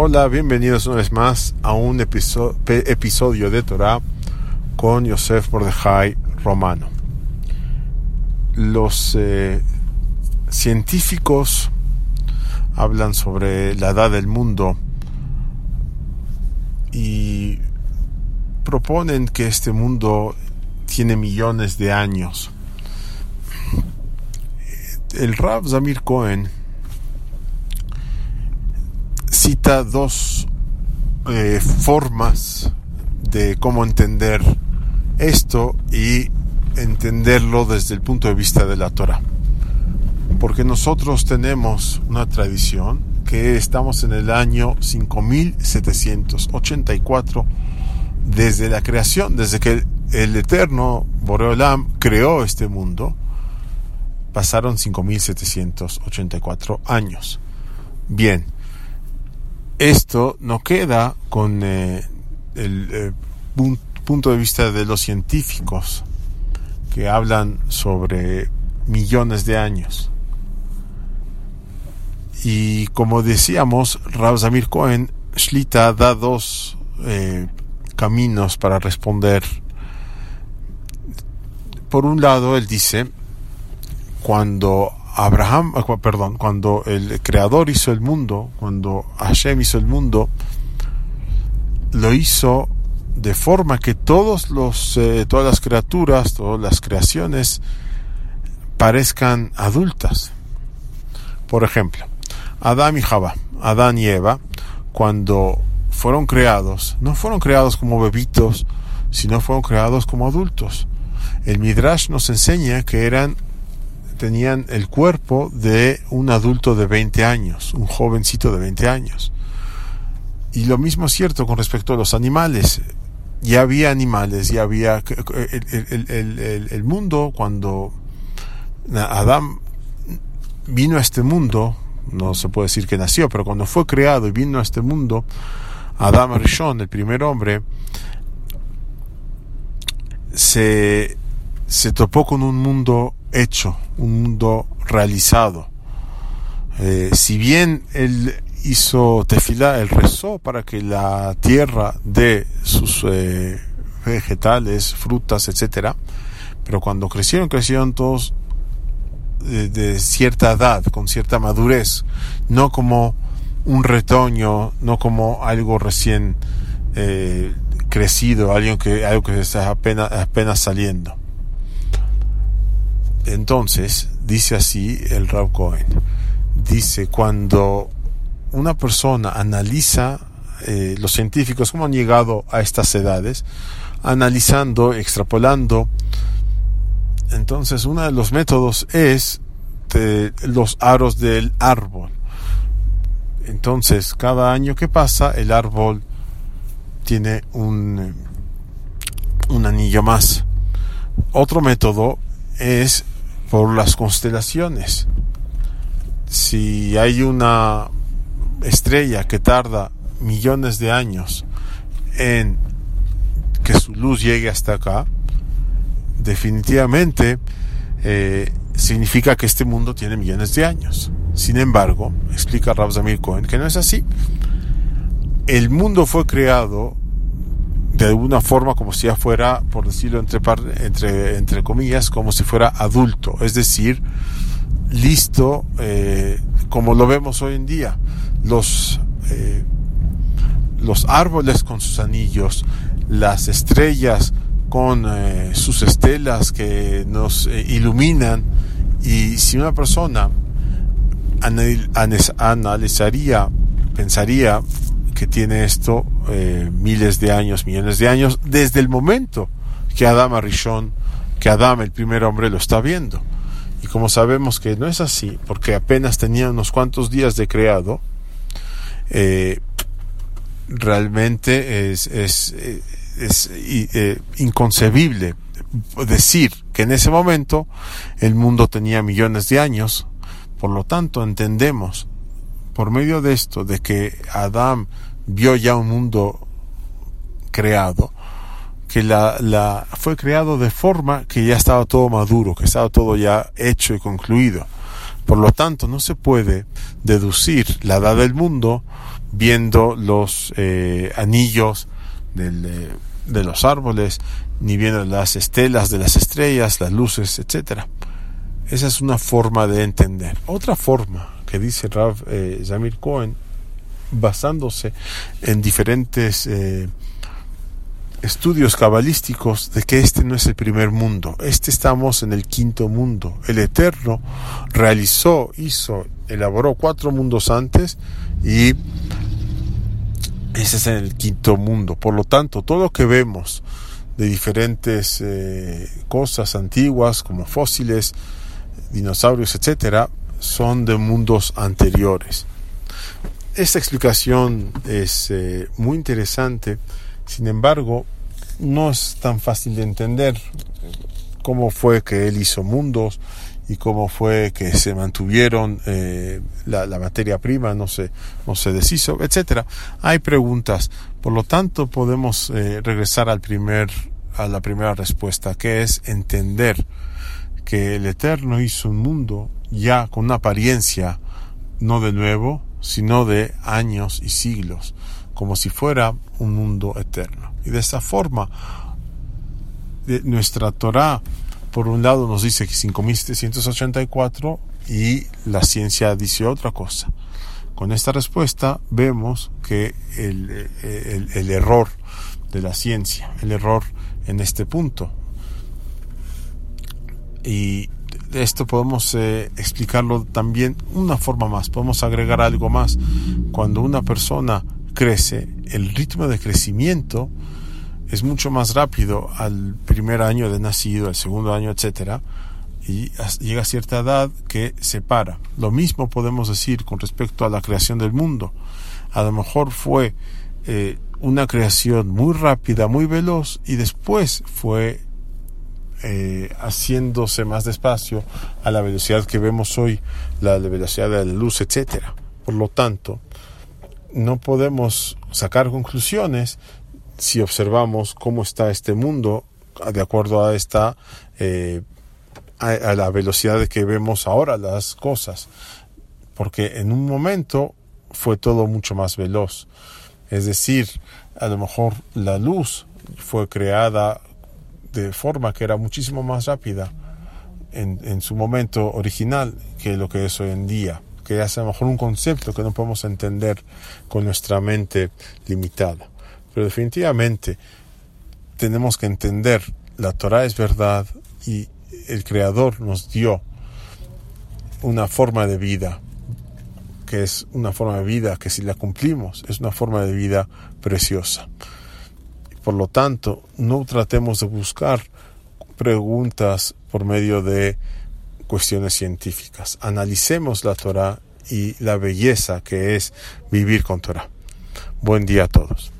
Hola, bienvenidos una vez más a un episodio de Torah con Yosef Mordejai Romano. Los eh, científicos hablan sobre la edad del mundo y proponen que este mundo tiene millones de años. El Rav Zamir Cohen dos eh, formas de cómo entender esto y entenderlo desde el punto de vista de la Torah. Porque nosotros tenemos una tradición que estamos en el año 5784 desde la creación, desde que el eterno Boreolam creó este mundo, pasaron 5784 años. Bien, esto no queda con eh, el eh, punto de vista de los científicos que hablan sobre millones de años. Y como decíamos, Rav Cohen, Shlita da dos eh, caminos para responder. Por un lado, él dice, cuando Abraham, ah, perdón, cuando el creador hizo el mundo, cuando Hashem hizo el mundo, lo hizo de forma que todos los, eh, todas las criaturas, todas las creaciones parezcan adultas. Por ejemplo, Adán y Java, Adán y Eva, cuando fueron creados, no fueron creados como bebitos, sino fueron creados como adultos. El Midrash nos enseña que eran tenían el cuerpo de un adulto de 20 años, un jovencito de 20 años. Y lo mismo es cierto con respecto a los animales. Ya había animales, ya había el, mundo cuando Adán vino a este mundo, no se puede decir que nació, pero cuando fue creado y vino a este mundo, Adán Rishon, el primer hombre, se, se topó con un mundo hecho, un mundo realizado. Eh, si bien él hizo tefilá, él rezó para que la tierra dé sus eh, vegetales, frutas, etcétera, pero cuando crecieron, crecieron todos de, cierta edad, con cierta madurez, no como un retoño, no como algo recién eh, crecido, algo que, algo que está apenas saliendo. Entonces, dice así el Rav Cohen, dice, cuando una persona analiza, eh, los científicos, cómo han llegado a estas edades, analizando, extrapolando, entonces uno de los métodos es los aros del árbol. Entonces, cada año que pasa, el árbol tiene un anillo más. Otro método es por las constelaciones. Si hay una estrella que tarda millones de años en que su luz llegue hasta acá, definitivamente eh, significa que este mundo tiene millones de años. Sin embargo, explica Rabzamir Cohen que no es así. El mundo fue creado de alguna forma como si ya fuera, por decirlo entre, entre, entre comillas, como si fuera adulto, es decir, listo, eh, como lo vemos hoy en día, los, eh, los árboles con sus anillos, las estrellas con eh, sus estelas que nos iluminan, y si una persona analizaría, pensaría, que tiene esto eh, miles de años, millones de años, desde el momento que Adam Arishon, que Adam, el primer hombre, lo está viendo. Y como sabemos que no es así, porque apenas tenía unos cuantos días de creado, eh, realmente es, eh, inconcebible decir que en ese momento el mundo tenía millones de años. Por lo tanto, entendemos por medio de esto, de que Adam vio ya un mundo creado, que la, la, fue creado de forma que ya estaba todo maduro, que estaba todo ya hecho y concluido. Por lo tanto, no se puede deducir la edad del mundo viendo los eh, anillos del, de los árboles, ni viendo las estelas de las estrellas, las luces, etc. Esa es una forma de entender. Otra forma que dice Rav eh, Cohen, basándose en diferentes eh, estudios cabalísticos de que este no es el primer mundo, este estamos en el quinto mundo. El Eterno realizó, hizo, elaboró cuatro mundos antes y ese es el quinto mundo. Por lo tanto, todo lo que vemos de diferentes eh, cosas antiguas como fósiles, dinosaurios, etcétera, son de mundos anteriores. Esta explicación es eh, muy interesante, sin embargo, no es tan fácil de entender cómo fue que él hizo mundos y cómo fue que se mantuvieron eh, la, materia prima no se no se deshizo etcétera. Hay preguntas. Por lo tanto podemos eh, regresar al primer a la primera respuesta que es entender que el eterno hizo un mundo ya con una apariencia no de nuevo sino de años y siglos como si fuera un mundo eterno y de esta forma de nuestra Torah por un lado nos dice que 5784 y la ciencia dice otra cosa. Con esta respuesta vemos que el, el, error de la ciencia, el error en este punto. Y esto podemos eh, explicarlo también una forma más, podemos agregar algo más. Cuando una persona crece, el ritmo de crecimiento es mucho más rápido al primer año de nacido, al segundo año, etcétera, y llega a cierta edad que se para. Lo mismo podemos decir con respecto a la creación del mundo. A lo mejor fue eh, una creación muy rápida, muy veloz, y después fue eh, haciéndose más despacio a la velocidad que vemos hoy, la velocidad de la luz, etcétera. Por lo tanto, no podemos sacar conclusiones si observamos cómo está este mundo de acuerdo a esta eh, a, la velocidad de que vemos ahora las cosas porque en un momento fue todo mucho más veloz es decir a lo mejor la luz fue creada de forma que era muchísimo más rápida en, en su momento original que lo que es hoy en día que es a lo mejor un concepto que no podemos entender con nuestra mente limitada pero definitivamente tenemos que entender, la Torah es verdad y el Creador nos dio una forma de vida, que es una forma de vida que si la cumplimos es una forma de vida preciosa. Por lo tanto, no tratemos de buscar preguntas por medio de cuestiones científicas. Analicemos la Torah y la belleza que es vivir con Torah. Buen día a todos.